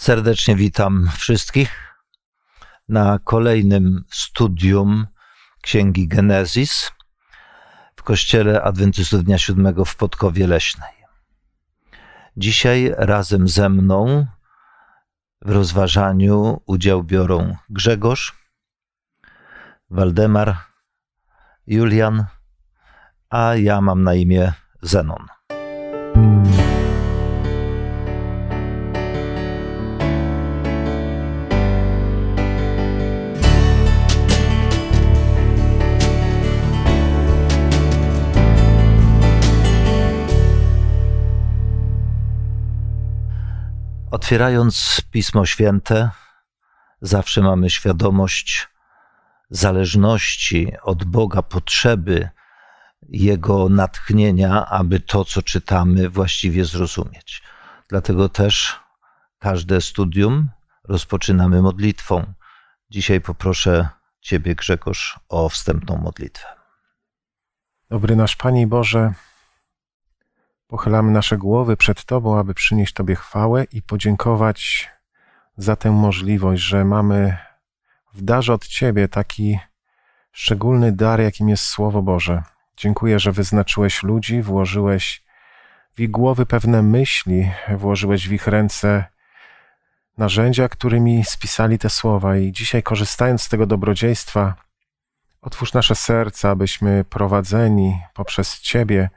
Serdecznie witam wszystkich na kolejnym studium Księgi Genezis w Kościele Adwentystów Dnia Siódmego w Podkowie Leśnej. Dzisiaj razem ze mną w rozważaniu udział biorą Grzegorz, Waldemar, Julian, a ja mam na imię Zenon. Otwierając Pismo Święte, zawsze mamy świadomość zależności od Boga, potrzeby Jego natchnienia, aby to, co czytamy, właściwie zrozumieć. Dlatego też każde studium rozpoczynamy modlitwą. Dzisiaj poproszę Ciebie, Grzegorz, o wstępną modlitwę. Dobry nasz Panie Boże, Pochylamy nasze głowy przed Tobą, aby przynieść Tobie chwałę i podziękować za tę możliwość, że mamy w darze od Ciebie taki szczególny dar, jakim jest Słowo Boże. Dziękuję, że wyznaczyłeś ludzi, włożyłeś w ich głowy pewne myśli, włożyłeś w ich ręce narzędzia, którymi spisali te słowa. I dzisiaj, korzystając z tego dobrodziejstwa, otwórz nasze serca, abyśmy prowadzeni poprzez Ciebie,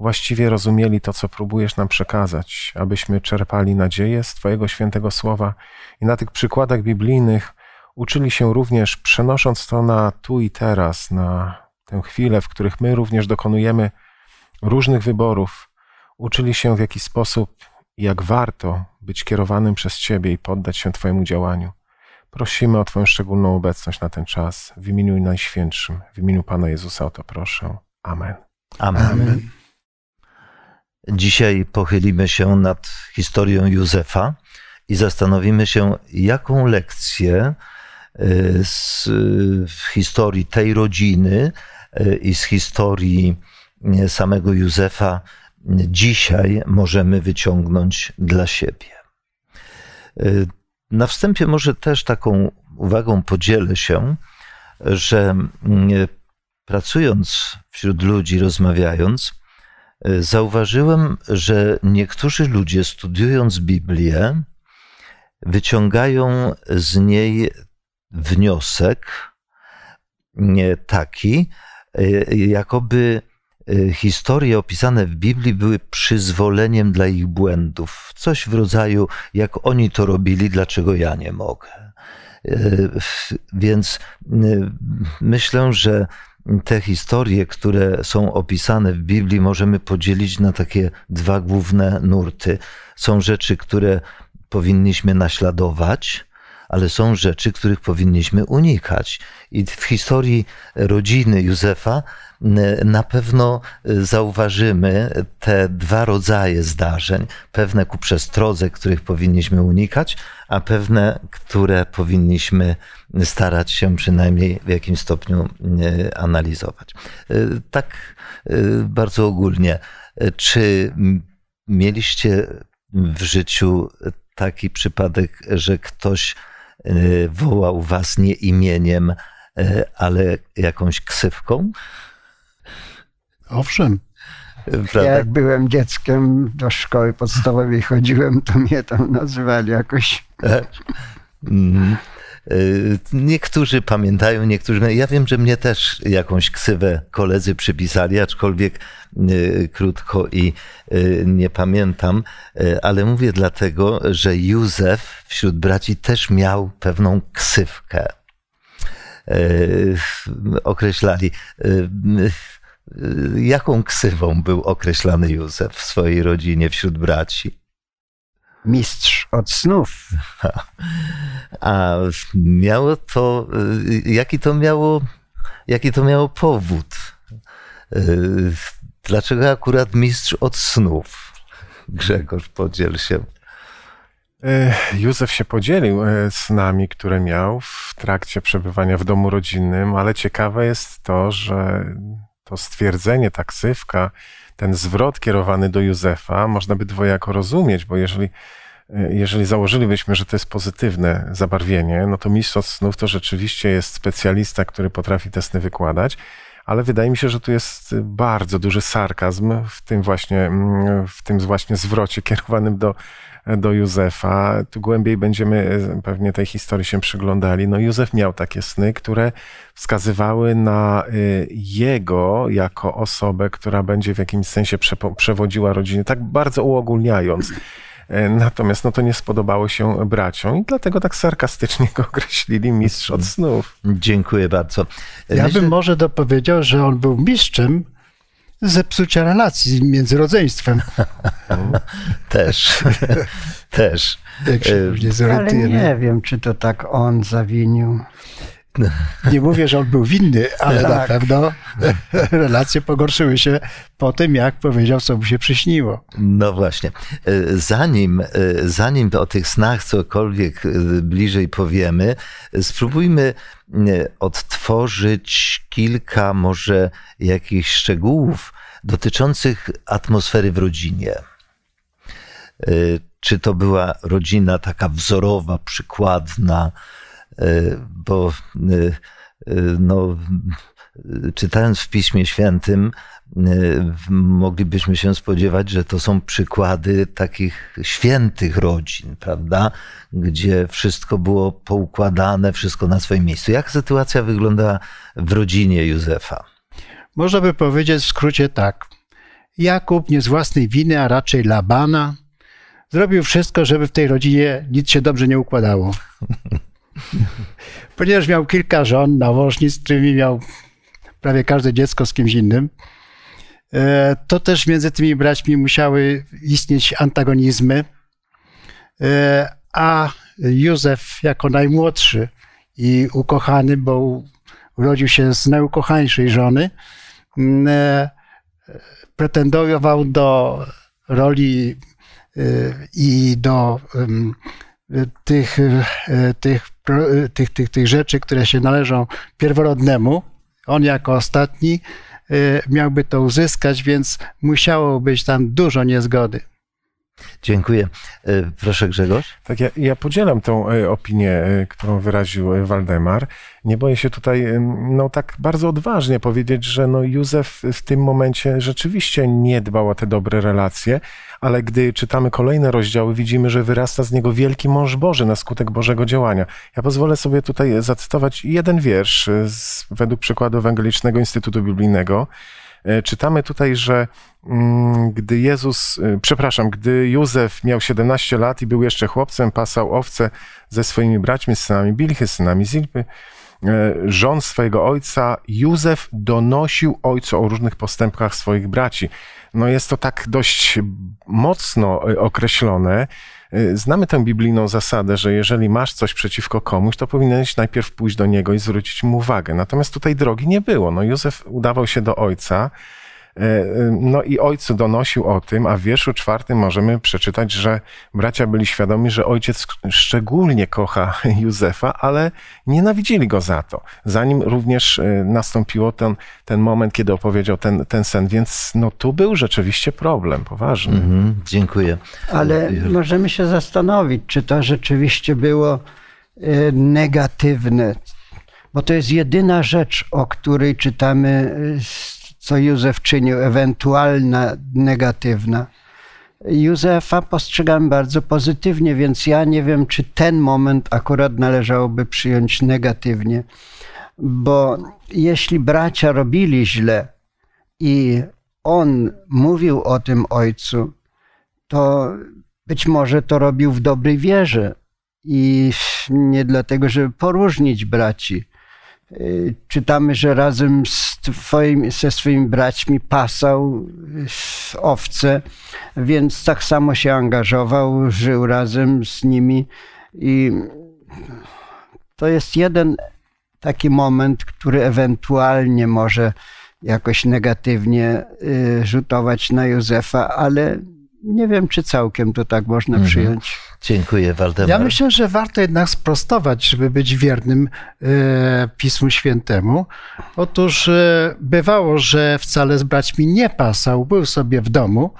właściwie rozumieli to, co próbujesz nam przekazać, abyśmy czerpali nadzieję z Twojego świętego słowa i na tych przykładach biblijnych uczyli się również, przenosząc to na tu i teraz, na tę chwilę, w których my również dokonujemy różnych wyborów, uczyli się w jaki sposób i jak warto być kierowanym przez Ciebie i poddać się Twojemu działaniu. Prosimy o Twoją szczególną obecność na ten czas. W imieniu Najświętszym, w imieniu Pana Jezusa o to proszę. Amen. Amen. Amen. Dzisiaj pochylimy się nad historią Józefa i zastanowimy się, jaką lekcję y, z historii tej rodziny y, i z historii y, samego Józefa dzisiaj możemy wyciągnąć dla siebie. Na wstępie może też taką uwagą podzielę się, że pracując wśród ludzi, rozmawiając, zauważyłem, że niektórzy ludzie studiując Biblię, wyciągają z niej wniosek taki, jakoby e, historie opisane w Biblii były przyzwoleniem dla ich błędów. Coś w rodzaju, jak oni to robili, dlaczego ja nie mogę. E, więc e, myślę, że te historie, które są opisane w Biblii, możemy podzielić na takie dwa główne nurty. Są rzeczy, które powinniśmy naśladować, ale są rzeczy, których powinniśmy unikać. I w historii rodziny Józefa na pewno zauważymy te dwa rodzaje zdarzeń. Pewne ku przestrodze, których powinniśmy unikać, a pewne, które powinniśmy starać się przynajmniej w jakimś stopniu analizować. Tak bardzo ogólnie. Czy mieliście w życiu taki przypadek, że ktoś Y, wołał was nie imieniem, y, ale jakąś ksywką? Owszem. Prawda? Jak byłem dzieckiem do szkoły podstawowej chodziłem, to mnie tam nazywali jakoś. Mm. Y, niektórzy pamiętają, niektórzy. Ja wiem, że mnie też jakąś ksywę koledzy przypisali, aczkolwiek y, krótko i y, nie pamiętam, ale mówię dlatego, że Józef wśród braci też miał pewną ksywkę. Określali. Jaką ksywą był określany Józef w swojej rodzinie wśród braci? mistrz od snów. A miało to, y, jaki to miało, jaki to miało powód? Y, dlaczego akurat mistrz od snów? Grzegorz, podziel się. E, Józef się podzielił e, snami, które miał w trakcie przebywania w domu rodzinnym, ale ciekawe jest to, że to stwierdzenie, taksywka, ten zwrot kierowany do Józefa można by dwojako rozumieć, bo jeżeli jeżeli założylibyśmy, że to jest pozytywne zabarwienie, no to mistrz od snów to rzeczywiście jest specjalista, który potrafi te sny wykładać, ale wydaje mi się, że tu jest bardzo duży sarkazm w tym właśnie, mm, w tym właśnie zwrocie kierowanym do, do Józefa. Tu głębiej będziemy pewnie tej historii się przyglądali. No Józef miał takie sny, które wskazywały na y, jego jako osobę, która będzie w jakimś sensie przewodziła rodzinie, tak bardzo uogólniając. E, natomiast no, to nie spodobało się braciom i dlatego tak sarkastycznie go określili mistrz od snów. Dziękuję bardzo. Ja Myślę... bym może dopowiedział, że on był mistrzem zepsucia relacji między rodzeństwem. też, też. Jak się nie Ale nie wiem, czy to tak on zawinił. Nie mówię, że on był winny, ale tak. na pewno relacje pogorszyły się po tym, jak powiedział, co mu się przyśniło. No właśnie. E, zanim, e, zanim o tych snach cokolwiek e, bliżej powiemy, spróbujmy odtworzyć kilka może jakichś szczegółów dotyczących atmosfery w rodzinie. Czy to była rodzina taka wzorowa, przykładna, bo no, czytając w Piśmie Świętym, moglibyśmy się spodziewać, że to są przykłady takich świętych rodzin, prawda? Gdzie wszystko było poukładane, wszystko na swoim miejscu. Jak sytuacja wygląda w rodzinie Józefa? Można by powiedzieć w skrócie tak. Jakub nie z własnej winy, a raczej Labana, zrobił wszystko, żeby w tej rodzinie nic się dobrze nie układało. Ponieważ miał kilka żon, nałożnic, z którymi miał prawie każde dziecko z kimś innym, e, to też między tymi braćmi musiały istnieć antagonizmy. E, a Józef jako najmłodszy i ukochany, bo urodził się z najukochańszej żony, e, pretendował do roli i do tych, tych, tych, tych, tych rzeczy, które się należą pierworodnemu. On jako ostatni miałby to uzyskać, więc musiało być tam dużo niezgody. Dziękuję. Proszę Grzegorz. Tak, ja, ja podzielam tą opinię, którą wyraził Waldemar. Nie boję się tutaj no, tak bardzo odważnie powiedzieć, że no, Józef w tym momencie rzeczywiście nie dbał o te dobre relacje, ale gdy czytamy kolejne rozdziały, widzimy, że wyrasta z niego wielki mąż Boży na skutek Bożego działania. Ja pozwolę sobie tutaj zacytować jeden wiersz z, według przykładu Ewangelicznego Instytutu Biblijnego. E, czytamy tutaj, że mm, gdy Jezus, e, przepraszam, gdy Józef miał 17 lat i był jeszcze chłopcem, pasał owce ze swoimi braćmi, synami Bilchy, synami Zilpy, e, żon swojego ojca, Józef donosił ojcu o różnych postępkach swoich braci no jest to tak dość mocno określone. Y, znamy tę biblijną zasadę, że jeżeli masz coś przeciwko komuś, to powinieneś najpierw pójść do niego i zwrócić mu uwagę. Natomiast tutaj drogi nie było. No Józef udawał się do ojca, no i ojcu donosił o tym, a w wierszu czwartym możemy przeczytać, że bracia byli świadomi, że ojciec szczególnie kocha Józefa, ale nienawidzili go za to. Zanim również e, nastąpiło ten, ten moment, kiedy opowiedział ten, ten sen, więc no tu był rzeczywiście problem poważny. Mhm, dziękuję. Ale możemy się zastanowić, czy to rzeczywiście było negatywne, bo to jest jedyna rzecz, o której czytamy co Józef czynił, ewentualna negatywna. Józefa postrzegam bardzo pozytywnie, więc ja nie wiem, czy ten moment akurat należałoby przyjąć negatywnie, bo jeśli bracia robili źle i on mówił o tym ojcu, to być może to robił w dobrej wierze i nie dlatego, żeby poróżnić braci czytamy, że razem z twoim, ze swoimi braćmi pasał y, owce, więc tak samo się angażował, żył razem z nimi i to jest jeden taki moment, który ewentualnie może jakoś negatywnie y, rzutować na Józefa, ale nie wiem, czy całkiem to tak można mhm. przyjąć. Dziękuję, Waldemar. Ja myślę, że warto jednak sprostować, żeby być wiernym e, Pismu Świętemu. Otóż e, bywało, że wcale z braćmi nie pasał, był sobie w domu,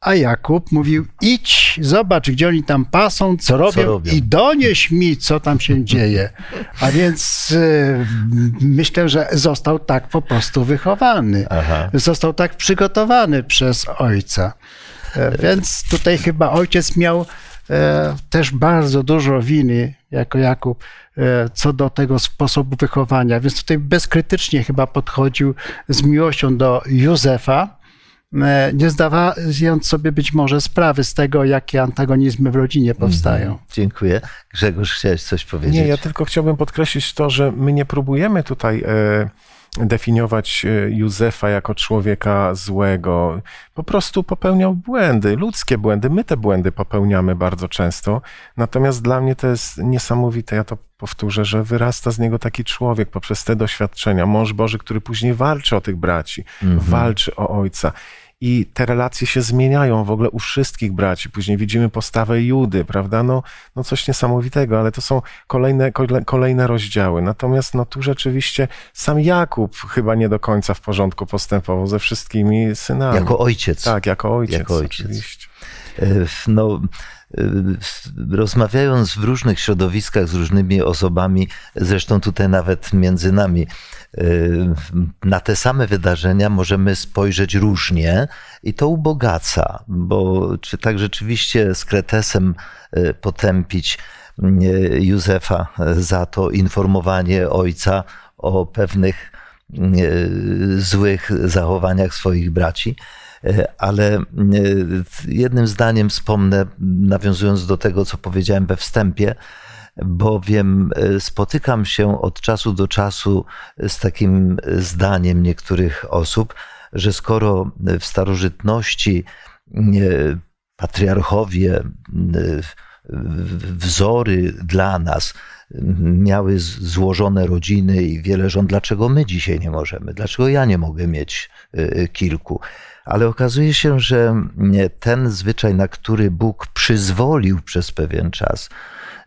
a Jakub mówił: idź, zobacz, gdzie oni tam pasą, co robią, robią. i donieś mi, co tam się dzieje. A więc e, myślę, że został tak po prostu wychowany. Aha. Został tak przygotowany przez ojca. E, Więc tutaj chyba ojciec miał e, też bardzo dużo winy, jako Jakub, e, co do tego sposobu wychowania. Więc tutaj bezkrytycznie chyba podchodził z miłością do Józefa, e, nie zdawając sobie być może sprawy z tego, jakie antagonizmy w rodzinie powstają. Dziękuję. Grzegorz, chciałeś coś powiedzieć? Nie, ja tylko chciałbym podkreślić to, że my nie próbujemy tutaj e, definiować e, Józefa jako człowieka złego. Po prostu popełniał błędy, ludzkie błędy. My te błędy popełniamy bardzo często. Natomiast dla mnie to jest niesamowite, ja to powtórzę, że wyrasta z niego taki człowiek poprzez te doświadczenia. Mąż Boży, który później walczy o tych braci, walczy o ojca. I te relacje się zmieniają w ogóle u wszystkich braci. Później widzimy postawę Judy, prawda? No, no coś niesamowitego, ale to są kolejne, kole- kolejne rozdziały. Natomiast no tu rzeczywiście sam Jakub chyba nie do końca w porządku postępował ze wszystkimi synami. Jako ojciec. Tak, jako ojciec. Jako ojciec. Oczywiście. E, No, e, rozmawiając w różnych środowiskach z różnymi osobami, zresztą tutaj nawet między nami, e, na te same wydarzenia możemy spojrzeć różnie i to ubogaca, bo czy tak rzeczywiście z kretesem potępić Józefa za to informowanie ojca o pewnych złych zachowaniach swoich braci. E, Ale e, jednym zdaniem wspomnę, nawiązując do tego, co powiedziałem we wstępie, bowiem e, spotykam się od czasu do czasu z takim zdaniem niektórych osób, że skoro w starożytności patriarchowie, wzory dla nas miały złożone rodziny i wiele żon, dlaczego my dzisiaj nie możemy? Dlaczego ja nie mogę mieć kilku? Ale okazuje się, że ten zwyczaj, na który Bóg przyzwolił przez pewien czas,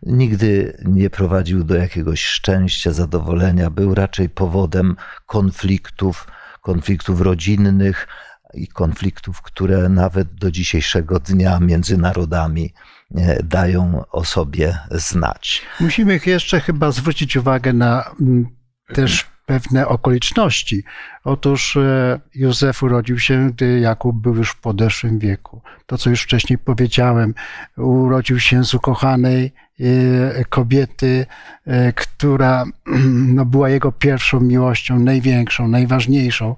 nigdy nie prowadził do jakiegoś szczęścia, zadowolenia, był raczej powodem konfliktów, konfliktów rodzinnych i konfliktów, które nawet do dzisiejszego dnia między narodami e, dają o sobie znać. Musimy jeszcze chyba zwrócić uwagę na mm, też pewne okoliczności. Otóż e, Józef urodził się, gdy Jakub był już w podeszłym wieku. To, co już wcześniej powiedziałem, urodził się z ukochanej e, kobiety, e, która no, była jego pierwszą miłością, największą, najważniejszą.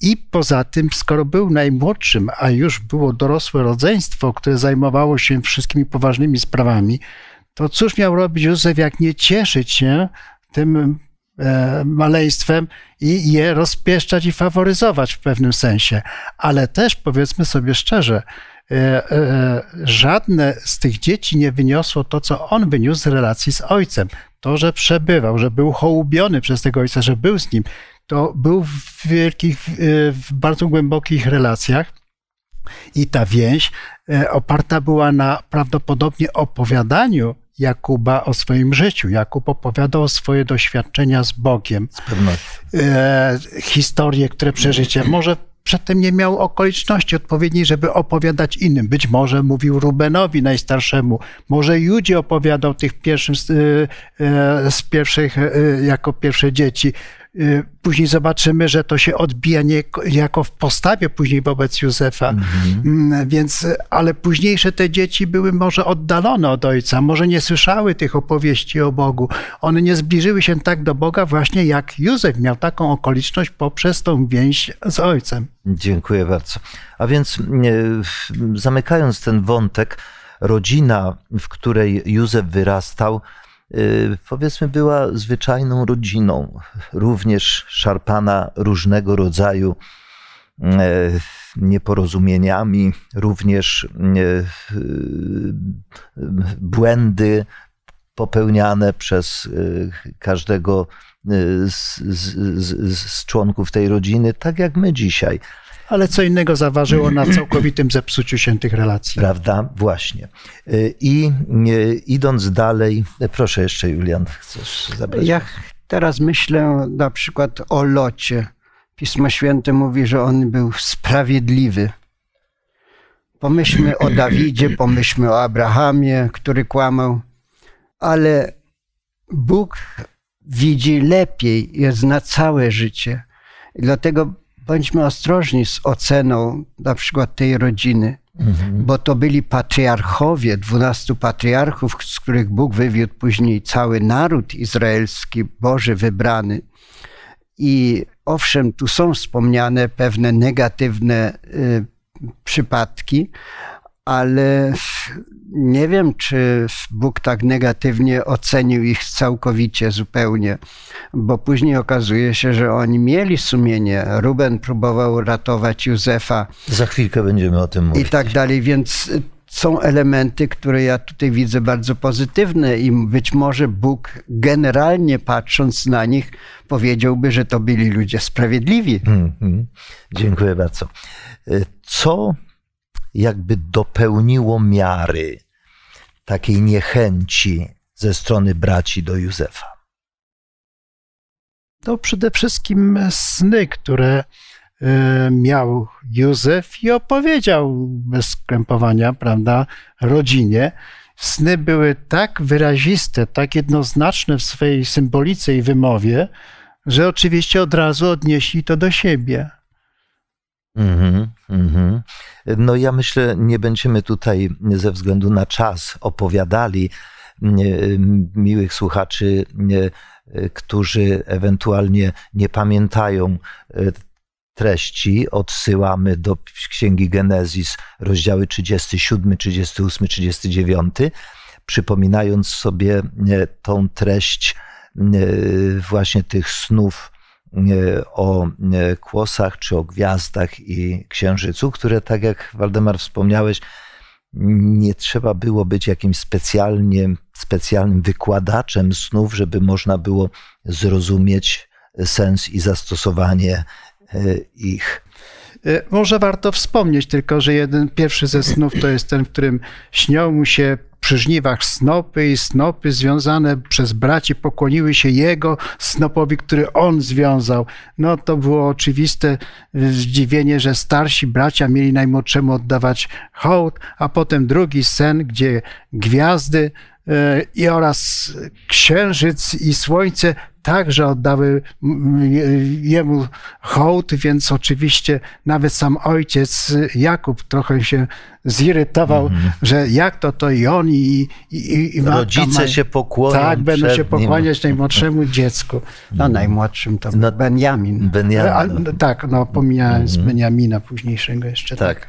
I poza tym, skoro był najmłodszym, a już było dorosłe rodzeństwo, które zajmowało się wszystkimi poważnymi sprawami, to cóż miał robić Józef, jak nie cieszyć się tym maleństwem i je rozpieszczać i faworyzować w pewnym sensie. Ale też powiedzmy sobie szczerze, e, e, żadne z tych dzieci nie wyniosło to, co on wyniósł z relacji z ojcem. To, że przebywał, że był hołubiony przez tego ojca, że był z nim, to był w wielkich, w, bardzo głębokich relacjach. I ta więź e, oparta była na prawdopodobnie opowiadaniu Jakuba o swoim życiu. Jakub opowiadał swoje doświadczenia z Bogiem, Z e, historie, które przeżycie. Może przedtem nie miał okoliczności odpowiedniej, żeby opowiadać innym. Być może mówił Rubenowi najstarszemu, może Judzie opowiadał tych pierwszym, z, e, e, z pierwszych, e, jako pierwsze dzieci. E, Później zobaczymy, że to się odbija nie, jako w postawie później wobec Józefa. Mm, Więc, ale późniejsze te dzieci były może oddalone od ojca, może nie słyszały tych opowieści o Bogu. One nie zbliżyły się tak do Boga właśnie jak Józef miał taką okoliczność poprzez tą więź z ojcem. Dziękuję bardzo. A więc zamykając ten wątek, rodzina, w której Józef wyrastał, powiedzmy, była zwyczajną rodziną, również szarpana różnego rodzaju e, nieporozumieniami, również e, błędy popełniane przez każdego z, z, z członków tej rodziny, tak jak my dzisiaj. Ale co innego zaważyło na całkowitym zepsuciu się tych relacji. Prawda? Właśnie. Y, I y, idąc dalej, proszę jeszcze, Julian, chcesz zabrać? Ja teraz myślę na przykład o Locie. Pismo Święte mówi, że on był sprawiedliwy. Pomyślmy o Dawidzie, pomyślmy o Abrahamie, który kłamał, ale Bóg widzi lepiej, zna całe życie. Dlatego bądźmy ostrożni z oceną na przykład tej rodziny, mhm. bo to byli patriarchowie, dwunastu patriarchów, z których Bóg wywiódł później cały naród izraelski, Boży wybrany. I owszem, tu są wspomniane pewne negatywne y, przypadki, ale nie wiem, czy Bóg tak negatywnie ocenił ich całkowicie, zupełnie, bo później okazuje się, że oni mieli sumienie. Ruben próbował ratować Józefa. Za chwilkę będziemy o tym mówić. I tak dalej, więc są elementy, które ja tutaj widzę bardzo pozytywne i być może Bóg generalnie patrząc na nich powiedziałby, że to byli ludzie sprawiedliwi. Hmm, hmm. Dziękuję bardzo. Co jakby dopełniło miary takiej niechęci ze strony braci do Józefa? To przede wszystkim sny, które e, miał Józef i opowiedział bez skrępowania, prawda, rodzinie. Sny były tak wyraziste, tak jednoznaczne w swojej symbolice i wymowie, że oczywiście od razu odnieśli to do siebie. Mm -hmm, No ja myślę, nie będziemy tutaj ze względu na czas opowiadali miłych słuchaczy, którzy ewentualnie nie pamiętają e, treści, odsyłamy do Księgi Genezis, rozdziały 37, 38, 39, przypominając sobie tą treść właśnie tych snów o kłosach czy o gwiazdach i księżycu, które, tak jak Waldemar wspomniałeś, nie trzeba było być jakimś specjalnie, specjalnym wykładaczem snów, żeby można było zrozumieć sens i zastosowanie e, ich. E, może warto wspomnieć tylko, że jeden pierwszy ze snów to jest ten, w którym śnią mu się przy żniwach snopy i snopy związane przez braci pokłoniły się jego snopowi, który on związał. No to było oczywiste zdziwienie, że starsi bracia mieli najmłodszemu oddawać hołd, a potem drugi sen, gdzie gwiazdy i oraz księżyc i słońce także oddały jemu hołd, więc oczywiście nawet sam ojciec Jakub trochę się zirytował, mm. że jak to to i on i, i, i Rodzice ma... się pokłonią Tak, będą się pokłaniać nim. najmłodszemu dziecku. No najmłodszym to no, Benjamin. Benjamin. A, tak, no pomijając mm. Benjamina późniejszego jeszcze. Tak. tak.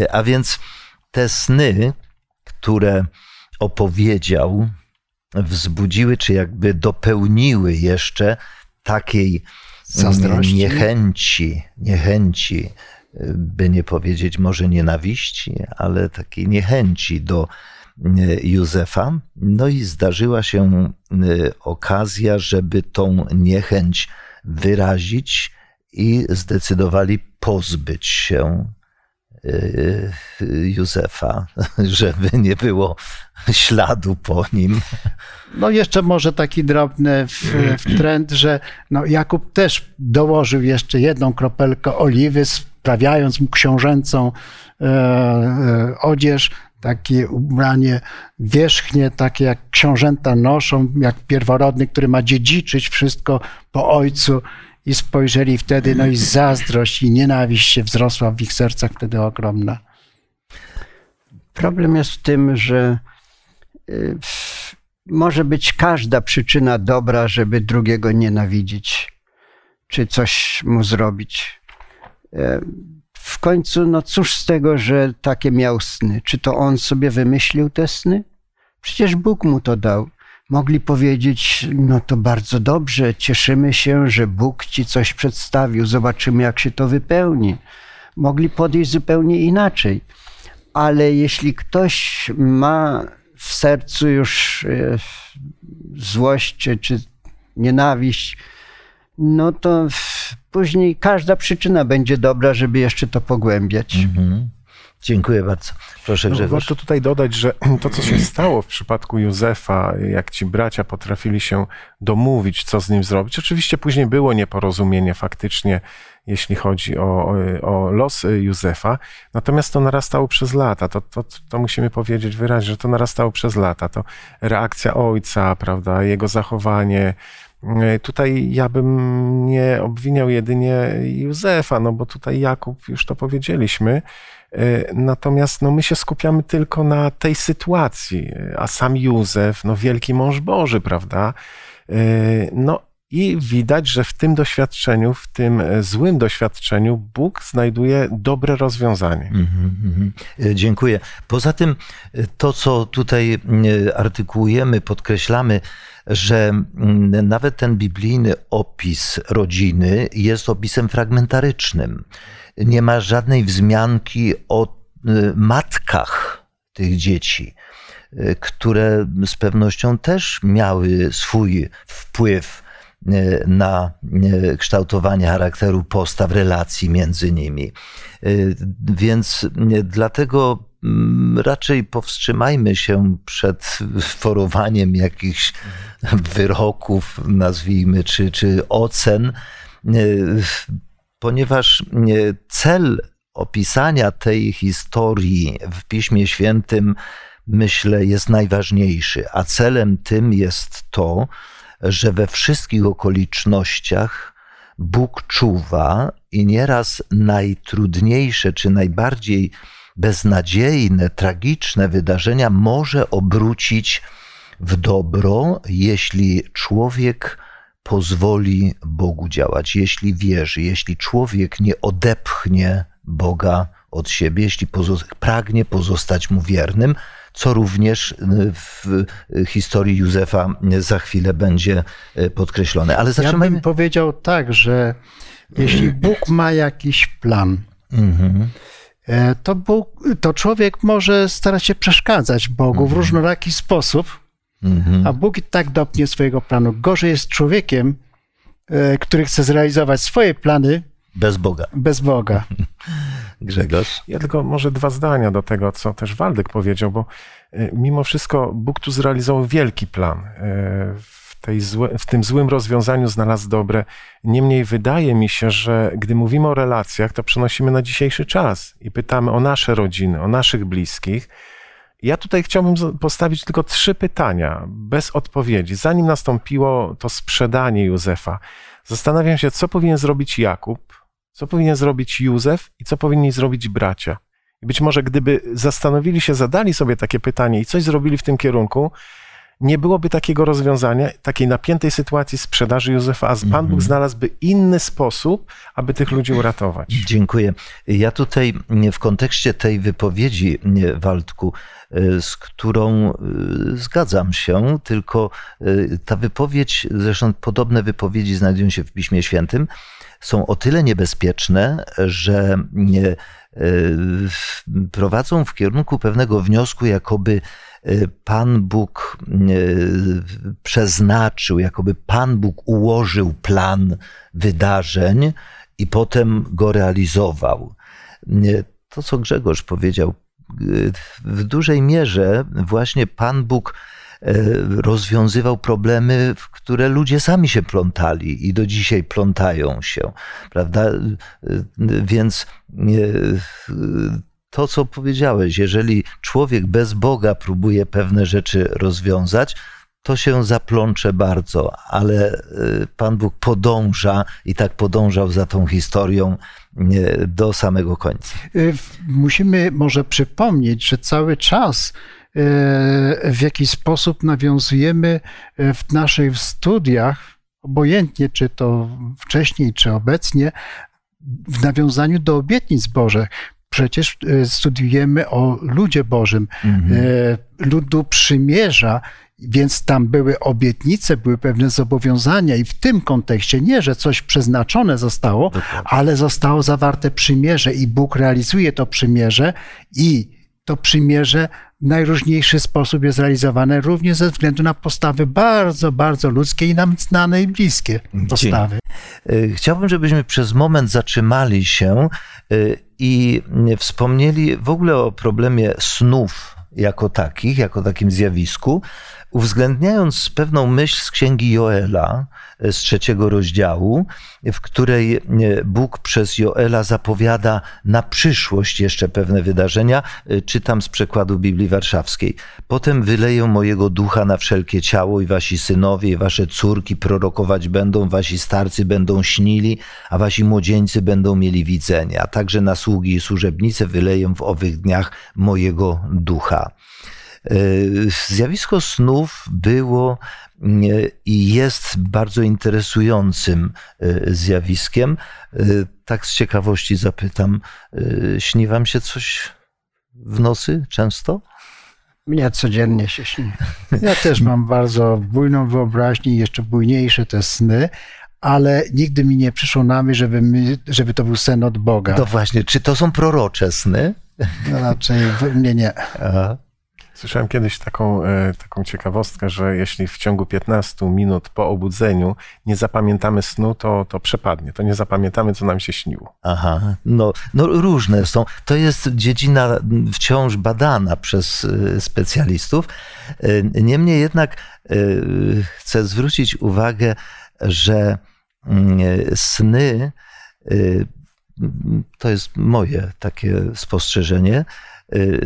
E, a więc te sny, które opowiedział wzbudziły, czy jakby dopełniły jeszcze takiej Zazdrości. niechęci, niechęci, by nie powiedzieć może nienawiści, ale takiej niechęci do e, Józefa. No i zdarzyła się e, okazja, żeby tą niechęć wyrazić i zdecydowali pozbyć się Y, Józefa, żeby nie było śladu po nim. No jeszcze może taki drobny trend, że no Jakub też dołożył jeszcze jedną kropelkę oliwy, sprawiając mu książęcą e, e, odzież, takie ubranie wierzchnie, takie jak książęta noszą, jak pierworodny, który ma dziedziczyć wszystko po ojcu i spojrzeli wtedy, no i zazdrość i nienawiść się wzrosła w ich sercach wtedy ogromna. Problem jest w tym, że y, może być każda przyczyna dobra, żeby drugiego nienawidzić, czy coś mu zrobić. E, w końcu, no cóż z tego, że takie miał sny? Czy to on sobie wymyślił te sny? Przecież Bóg mu to dał mogli powiedzieć: No to bardzo dobrze, cieszymy się, że Bóg ci coś przedstawił, zobaczymy, jak się to wypełni. Mogli podejść zupełnie inaczej. Ale jeśli ktoś ma w sercu już e, złość czy nienawiść, no to później każda przyczyna będzie dobra, żeby jeszcze to pogłębiać. Mhm. Dziękuję bardzo. Proszę Grzegorz. No, warto tutaj dodać, że to, co się stało w przypadku Józefa, jak ci bracia potrafili się domówić, co z nim zrobić. Oczywiście później było nieporozumienie, faktycznie jeśli chodzi o, o los Józefa. Natomiast to narastało przez lata. To, to, to musimy powiedzieć wyraźnie, że to narastało przez lata. To reakcja ojca, prawda, jego zachowanie. Tutaj ja bym nie obwiniał jedynie Józefa, no bo tutaj Jakub, już to powiedzieliśmy, Natomiast no, my się skupiamy tylko na tej sytuacji, a sam Józef, no wielki mąż Boży, prawda? No i widać, że w tym doświadczeniu, w tym e, złym doświadczeniu, Bóg znajduje dobre rozwiązanie. Mm -hmm. Dziękuję. Poza tym, e, to co tutaj artykułujemy, podkreślamy, że nawet ten biblijny opis rodziny jest opisem fragmentarycznym. Nie ma żadnej wzmianki o matkach tych dzieci które z pewnością też miały swój wpływ na e, kształtowanie charakteru postaw, relacji między nimi. E, więc dlatego mm, raczej powstrzymajmy się przed forowaniem jakichś wyroków, nazwijmy, czy, czy ocen, ponieważ cel opisania tej historii w Piśmie Świętym, myślę, jest najważniejszy, a celem tym jest to, że we wszystkich okolicznościach Bóg czuwa i nieraz najtrudniejsze czy najbardziej beznadziejne, tragiczne wydarzenia może obrócić w dobro, jeśli człowiek pozwoli Bogu działać, jeśli wierzy, jeśli człowiek nie odepchnie Boga od siebie, jeśli pragnie pozostać mu wiernym, co również y, w historii Józefa za chwilę będzie y, podkreślone. Ale zatrzymajmy... Ja bym powiedział tak, że jeśli Bóg ma jakiś plan, mhm. e, to, Bóg, to człowiek może starać się przeszkadzać Bogu w mhm. różnoraki sposób, mhm. a Bóg i tak dopnie swojego planu. Gorzej jest człowiekiem, e, który chce zrealizować swoje plany, bez Boga. Bez Boga. Grzegorz? Ja tylko może dwa zdania do tego, co też Waldek powiedział, bo e, mimo wszystko Bóg tu zrealizował wielki plan. E, w, tej złe, w tym złym rozwiązaniu znalazł dobre. Niemniej wydaje mi się, że gdy mówimy o relacjach, to przenosimy na dzisiejszy czas i pytamy o nasze rodziny, o naszych bliskich. Ja tutaj chciałbym postawić tylko trzy pytania bez odpowiedzi. Zanim nastąpiło to sprzedanie Józefa, zastanawiam się, co powinien zrobić Jakub, co powinien zrobić Józef i co powinni zrobić bracia. I być może gdyby zastanowili się, zadali sobie takie pytanie i coś zrobili w tym kierunku, nie byłoby takiego rozwiązania, takiej napiętej sytuacji sprzedaży Józefa, a Pan Bóg mhm. znalazłby inny sposób, aby tych ludzi uratować. Dziękuję. Ja tutaj w kontekście tej wypowiedzi, Waldku, e, z którą e, zgadzam się, tylko e, ta wypowiedź, zresztą podobne wypowiedzi znajdują się w Piśmie Świętym, są o tyle niebezpieczne, że e, prowadzą w kierunku pewnego wniosku, jakoby e, Pan Bóg e, przeznaczył, jakoby Pan Bóg ułożył plan wydarzeń i potem go realizował. To, co Grzegorz powiedział, w dużej mierze właśnie Pan Bóg rozwiązywał problemy, w które ludzie sami się plątali i do dzisiaj plątają się, prawda? E, więc e, to, co powiedziałeś, jeżeli człowiek bez Boga próbuje pewne rzeczy rozwiązać, to się zaplącze bardzo, ale Pan Bóg podąża i tak podążał za tą historią do samego końca. Musimy może przypomnieć, że cały czas E, w jaki sposób nawiązujemy e, w naszych studiach, obojętnie czy to wcześniej, czy obecnie, w nawiązaniu do obietnic Bożych. Przecież e, studiujemy o ludzie Bożym, mhm. ludu przymierza, więc tam były obietnice, były pewne zobowiązania, i w tym kontekście nie, że coś przeznaczone zostało, Dokładnie. ale zostało zawarte przymierze, i Bóg realizuje to przymierze, i to przymierze najróżniejszy sposób jest realizowane, również ze względu na postawy bardzo, bardzo ludzkie i nam znane i bliskie postawy. E, chciałbym, żebyśmy przez moment zatrzymali się e, i wspomnieli w ogóle o problemie snów jako takich, jako takim zjawisku, uwzględniając pewną myśl z księgi Joela e, z trzeciego rozdziału, w której e, Bóg przez Joela zapowiada na przyszłość jeszcze pewne wydarzenia. E, czytam z przekładu Biblii Warszawskiej. Potem wyleję mojego ducha na wszelkie ciało i wasi synowie i wasze córki prorokować będą, wasi starcy będą śnili, a wasi młodzieńcy będą mieli widzenia, a także na sługi i służebnice wyleję w owych dniach mojego ducha. Zjawisko snów było i jest bardzo interesującym e, zjawiskiem. Tak z ciekawości zapytam, śni wam się coś w nocy często? Mnie codziennie się śni. Ja też mam bardzo bujną wyobraźnię i jeszcze bujniejsze te sny, ale nigdy mi nie przyszło na myśl, żeby, mi, żeby to był sen od Boga. No właśnie, czy to są prorocze sny? No raczej mnie nie. Aha. Słyszałem kiedyś taką, e, taką ciekawostkę, że jeśli w ciągu 15 minut po obudzeniu nie zapamiętamy snu, to, to przepadnie. To nie zapamiętamy, co nam się śniło. Aha, no, no różne są. To jest dziedzina wciąż badana przez e, specjalistów. E, niemniej jednak chcę zwrócić uwagę, że sny to jest moje takie spostrzeżenie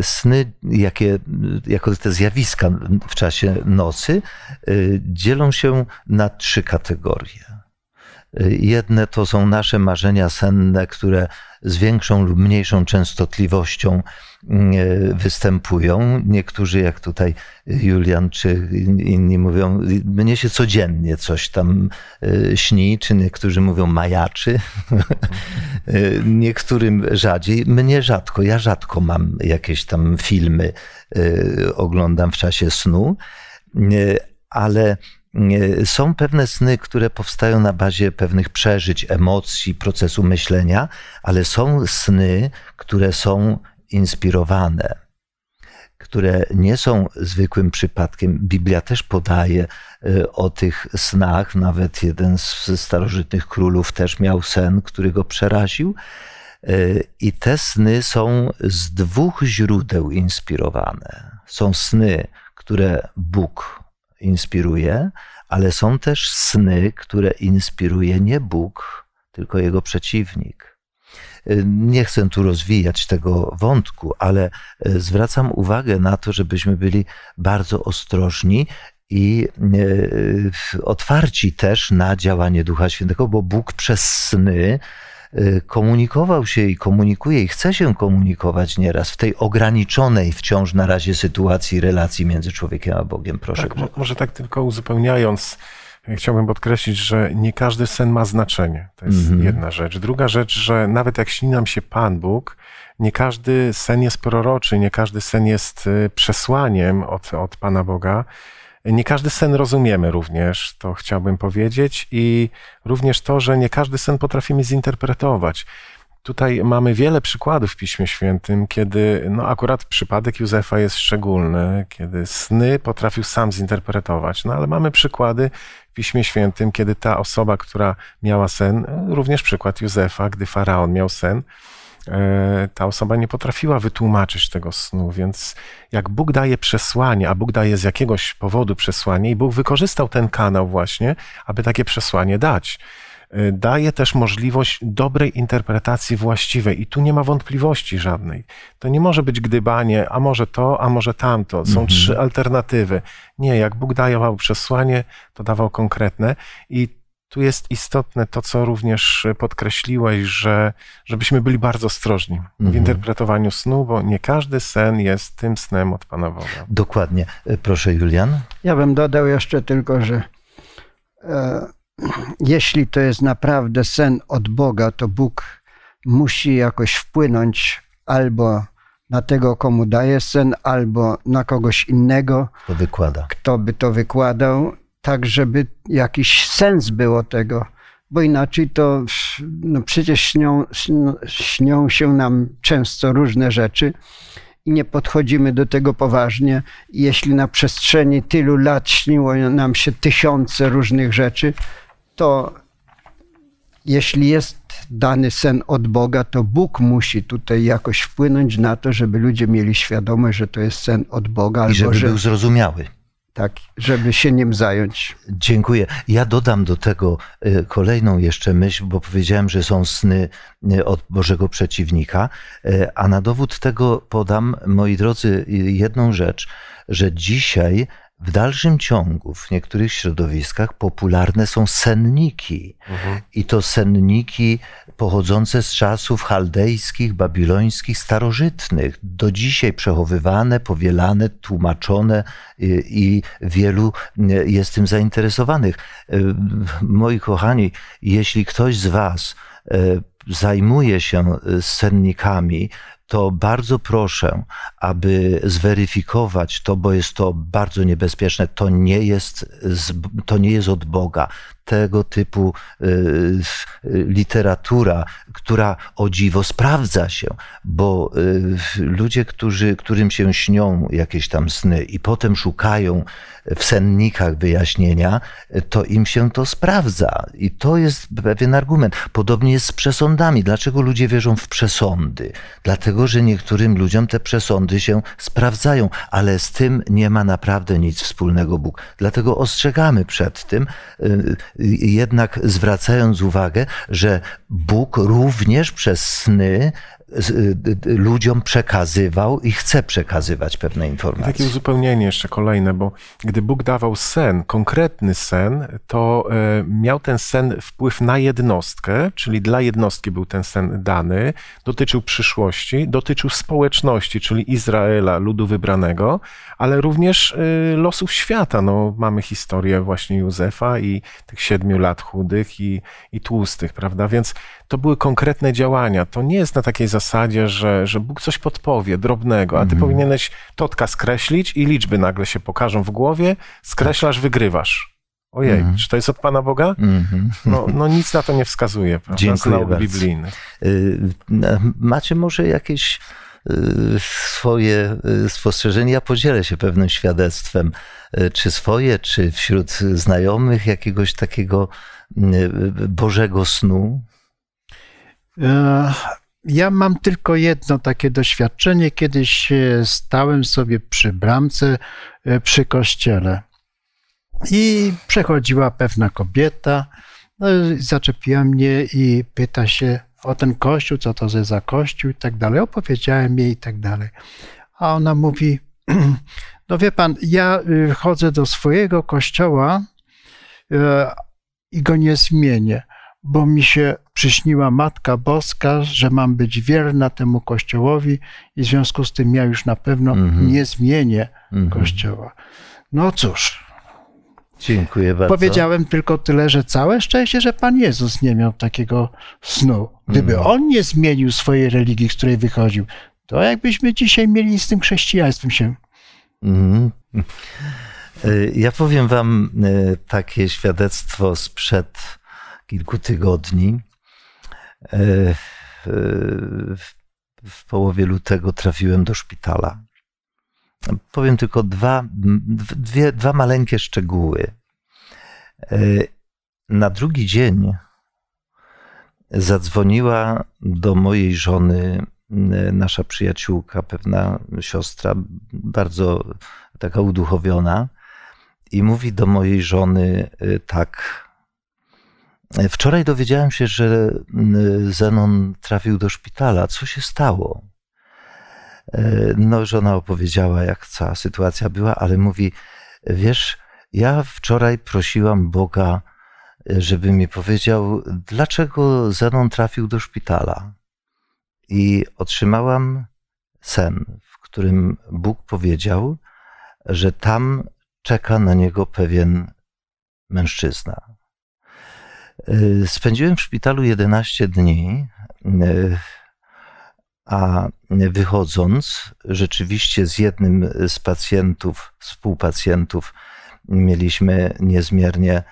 sny, jakie, jako te zjawiska w czasie nocy, y, dzielą się na trzy kategorie. Y, jedne to są nasze marzenia senne, które z większą lub mniejszą częstotliwością występują. Niektórzy, jak tutaj Julian czy inni mówią, mnie się codziennie coś tam e, śni, czy niektórzy mówią majaczy, e, niektórym rzadziej. Mnie rzadko, ja rzadko mam jakieś tam filmy, oglądam w czasie snu, ale są pewne sny, które powstają na bazie pewnych przeżyć, emocji, procesu myślenia, ale są sny, które są inspirowane, które nie są zwykłym przypadkiem. Biblia też podaje y, o tych snach. Nawet jeden z starożytnych królów też miał sen, który go przeraził. Y, I te sny są z dwóch źródeł inspirowane. Są sny, które Bóg inspiruje, ale są też sny, które inspiruje nie Bóg, tylko jego przeciwnik. Nie chcę tu rozwijać tego wątku, ale e, zwracam uwagę na to, żebyśmy byli bardzo ostrożni i e, otwarci też na działanie Ducha Świętego, bo Bóg przez sny komunikował się i komunikuje i chce się komunikować nieraz w tej ograniczonej wciąż na razie sytuacji relacji między człowiekiem a Bogiem. Proszę. Tak, może tak tylko uzupełniając, Chciałbym podkreślić, że nie każdy sen ma znaczenie. To jest -hmm. jedna rzecz. Druga rzecz, że nawet jak śni nam się Pan Bóg, nie każdy sen jest proroczy, nie każdy sen jest y, przesłaniem od, od Pana Boga. Nie każdy sen rozumiemy również, to chciałbym powiedzieć, i również to, że nie każdy sen potrafimy zinterpretować. Tutaj mamy wiele przykładów w Piśmie Świętym, kiedy no akurat przypadek Józefa jest szczególny, kiedy sny potrafił sam zinterpretować. No ale mamy przykłady w Piśmie Świętym, kiedy ta osoba, która miała sen, również przykład Józefa, gdy faraon miał sen, e, ta osoba nie potrafiła wytłumaczyć tego snu, więc jak Bóg daje przesłanie, a Bóg daje z jakiegoś powodu przesłanie, i Bóg wykorzystał ten kanał właśnie, aby takie przesłanie dać. Y, daje też możliwość dobrej interpretacji właściwej i tu nie ma wątpliwości żadnej. To nie może być gdybanie, a może to, a może tamto. Są mhm. trzy alternatywy. Nie, jak Bóg dawał przesłanie, to dawał konkretne i tu jest istotne to, co również podkreśliłeś, że żebyśmy byli bardzo ostrożni mhm. w interpretowaniu snu, bo nie każdy sen jest tym snem od Pana Boga. Dokładnie. Y, proszę, Julian. Ja bym dodał jeszcze tylko, że e, jeśli to jest naprawdę sen od Boga, to Bóg musi jakoś wpłynąć albo na tego, komu daje sen, albo na kogoś innego, to wykłada. kto by to wykładał, tak żeby jakiś sens było tego, bo inaczej to no przecież śnią, śnią się nam często różne rzeczy i nie podchodzimy do tego poważnie. Jeśli na przestrzeni tylu lat śniło nam się tysiące różnych rzeczy, to jeśli jest dany sen od Boga, to Bóg musi tutaj jakoś wpłynąć na to, żeby ludzie mieli świadomość, że to jest sen od Boga, I albo żeby że, był zrozumiały. tak, żeby się nim zająć. Dziękuję. Ja dodam do tego y, kolejną jeszcze myśl, bo powiedziałem, że są sny y, od Bożego przeciwnika, y, a na dowód tego podam, moi drodzy, jedną rzecz, że dzisiaj w dalszym ciągu w niektórych środowiskach popularne są senniki. I to senniki pochodzące z czasów chaldejskich, babilońskich, starożytnych, do dzisiaj przechowywane, powielane, tłumaczone i, i wielu jest tym zainteresowanych. Moi kochani, jeśli ktoś z Was zajmuje się sennikami, to bardzo proszę, aby zweryfikować to, bo jest to bardzo niebezpieczne. To nie jest, to nie jest od Boga. Tego typu y, literatura, która o dziwo sprawdza się, bo y, ludzie, którzy, którym się śnią jakieś tam sny i potem szukają w sennikach wyjaśnienia, to im się to sprawdza. I to jest pewien argument. Podobnie jest z przesądami. Dlaczego ludzie wierzą w przesądy? Dlatego, że niektórym ludziom te przesądy się sprawdzają, ale z tym nie ma naprawdę nic wspólnego Bóg. Dlatego ostrzegamy przed tym, y, jednak zwracając uwagę, że Bóg również przez sny ludziom przekazywał i chce przekazywać pewne informacje. Takie uzupełnienie jeszcze kolejne, bo gdy Bóg dawał sen, konkretny sen, to e, miał ten sen wpływ na jednostkę, czyli dla jednostki był ten sen dany, dotyczył przyszłości, dotyczył społeczności, czyli Izraela, ludu wybranego, ale również e, losów świata. No, mamy historię właśnie Józefa i tych siedmiu lat chudych i, i tłustych, prawda? Więc to były konkretne działania. To nie jest na takiej zasadzie, że, że Bóg coś podpowie drobnego, a ty mm. powinieneś totka skreślić i liczby nagle się pokażą w głowie, skreślasz, tak. wygrywasz. Ojej, mm. czy to jest od Pana Boga? Mm -hmm. no, no nic na to nie wskazuje, prawda? Dziękuję biblijnych. Y, macie może jakieś y, swoje y, spostrzeżenia? Ja podzielę się pewnym świadectwem, czy swoje, czy wśród znajomych jakiegoś takiego Bożego snu, ja mam tylko jedno takie doświadczenie. Kiedyś stałem sobie przy bramce e, przy kościele i przechodziła pewna kobieta, no, zaczepiła mnie i pyta się o ten kościół, co to za kościół i tak dalej. Opowiedziałem jej i tak dalej. A ona mówi, no wie pan, ja y, chodzę do swojego kościoła e, i go nie zmienię bo mi się przyśniła Matka Boska, że mam być wierna temu Kościołowi i w związku z tym ja już na pewno mm -hmm. nie zmienię mm -hmm. Kościoła. No cóż. Dziękuję bardzo. Powiedziałem tylko tyle, że całe szczęście, że Pan Jezus nie miał takiego snu. Gdyby mm. On nie zmienił swojej religii, z której wychodził, to jakbyśmy dzisiaj mieli z tym chrześcijaństwem się. Mm. Ja powiem Wam e, takie świadectwo sprzed kilku tygodni. E, w połowie lutego trafiłem do szpitala. Powiem tylko dwa, dwie, dwa maleńkie szczegóły. E, na drugi dzień zadzwoniła do mojej żony nasza przyjaciółka, pewna siostra, bardzo taka uduchowiona, i mówi do mojej żony e, tak: Wczoraj dowiedziałem się, że mm, Zenon trafił do szpitala. Co się stało? E, no, żona opowiedziała, jak cała sytuacja była, ale mówi: Wiesz, ja wczoraj prosiłam Boga, żeby mi powiedział, dlaczego Zenon trafił do szpitala. I otrzymałam sen, w którym Bóg powiedział, że tam czeka na niego pewien mężczyzna. Y, spędziłem w szpitalu 11 dni, y, a wychodząc, rzeczywiście z jednym z pacjentów, współpacjentów, mieliśmy niezmiernie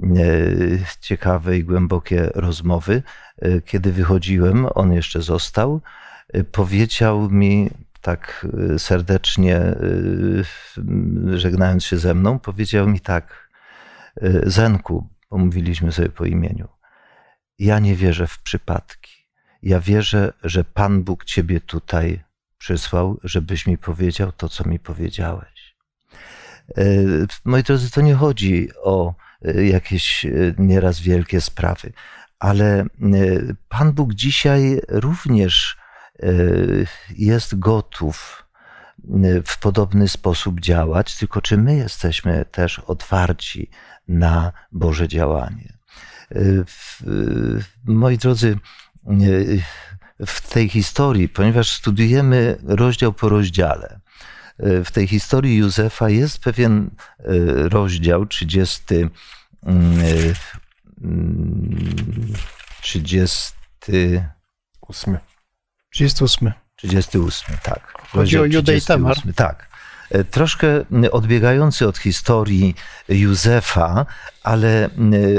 y, ciekawe i głębokie rozmowy. Kiedy wychodziłem, on jeszcze został, powiedział mi tak serdecznie, żegnając się ze mną, powiedział mi tak: Zenku, bo mówiliśmy sobie po imieniu. ja nie wierzę w przypadki. Ja wierzę, że Pan Bóg Ciebie tutaj przysłał, żebyś mi powiedział to, co mi powiedziałeś. E, moi drodzy, to nie chodzi o e, jakieś e, nieraz wielkie sprawy, ale Pan Bóg dzisiaj również jest gotów w podobny sposób działać, tylko czy my jesteśmy też otwarci na Boże działanie. Moi drodzy, w tej historii, ponieważ studujemy rozdział po rozdziale, w tej historii Józefa jest pewien rozdział 30, 38. 38. 38, tak. Chodzi o Judę i Tamar. Tak. E, troszkę odbiegający od historii Józefa, ale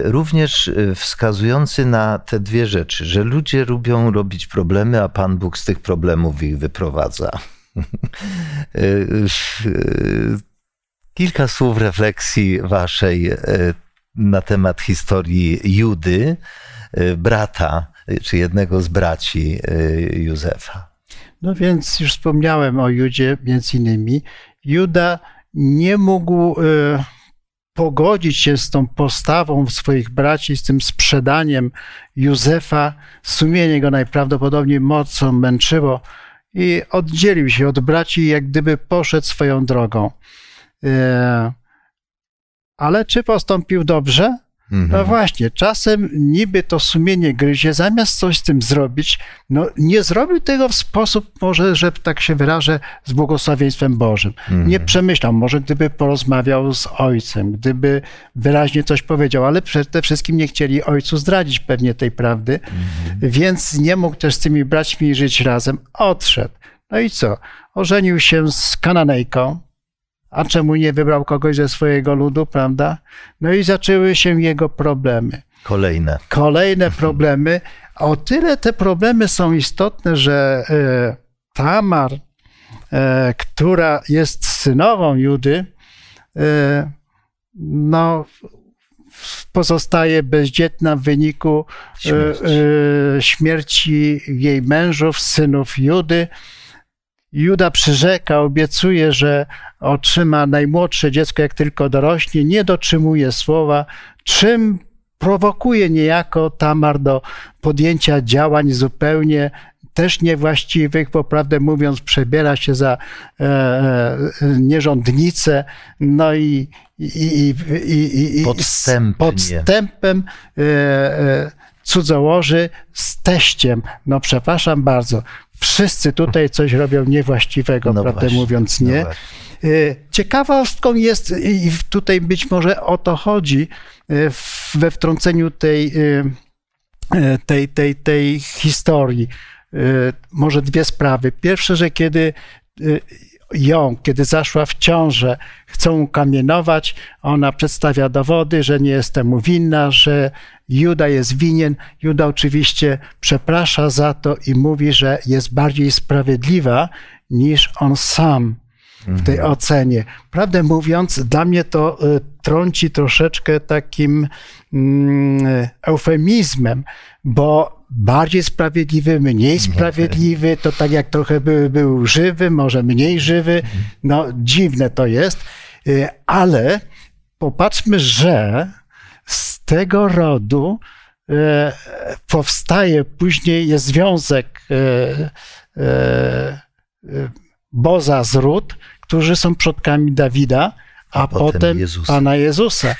również e, wskazujący na te dwie rzeczy, że ludzie lubią robić problemy, a Pan Bóg z tych problemów ich wyprowadza. E, kilka słów refleksji waszej na temat historii Judy, brata, czy jednego z braci Józefa. No więc już wspomniałem o Judzie między innymi. Juda nie mógł e, pogodzić się z tą postawą swoich braci, z tym sprzedaniem Józefa. Sumienie go najprawdopodobniej mocno męczyło i oddzielił się od braci, jak gdyby poszedł swoją drogą. E, ale czy postąpił dobrze? Mhm. No właśnie, czasem niby to sumienie gryzie, zamiast coś z tym zrobić, no nie zrobił tego w sposób, może, że tak się wyrażę, z błogosławieństwem Bożym. Mhm. Nie przemyślał, może gdyby porozmawiał z ojcem, gdyby wyraźnie coś powiedział, ale przede wszystkim nie chcieli ojcu zdradzić pewnie tej prawdy, mhm. więc nie mógł też z tymi braćmi żyć razem. Odszedł. No i co? Ożenił się z Kananejką, a czemu nie wybrał kogoś ze swojego ludu, prawda? No i zaczęły się jego problemy. Kolejne. Kolejne problemy. O tyle te problemy są istotne, że e, Tamar, e, która jest synową Judy, e, no, pozostaje bezdzietna w wyniku śmierci. śmierci jej mężów, synów Judy. Juda przyrzeka, obiecuje, że otrzyma najmłodsze dziecko, jak tylko dorośnie, nie dotrzymuje słowa, czym prowokuje niejako Tamar do podjęcia działań zupełnie też niewłaściwych, bo prawdę mówiąc, przebiera się za e, e, nierządnicę, no i, i, i, i podstępem e, e, cudzołoży z teściem. No przepraszam bardzo, wszyscy tutaj coś robią niewłaściwego, no prawdę właśnie, mówiąc nie. No Ciekawostką jest, i tutaj być może o to chodzi, y, we wtrąceniu tej, y, tej, tej, tej historii. Może dwie sprawy. Pierwsze, że kiedy ją, kiedy zaszła w ciążę, chcą kamienować, ona przedstawia dowody, że nie jest temu winna, że Juda jest winien. Juda oczywiście przeprasza za to i mówi, że jest bardziej sprawiedliwa niż on sam w tej mhm. ocenie. Prawdę mówiąc, dla mnie to y, trąci troszeczkę takim mm, eufemizmem, bo bardziej sprawiedliwy, mniej sprawiedliwy, to tak jak trochę był, był żywy, może mniej żywy. Mhm. No, dziwne to jest, y, ale popatrzmy, że z tego rodu y, powstaje później jest związek Boza z Rut, którzy są przodkami Dawida, a, a potem, potem Jezusa. Pana Jezusa.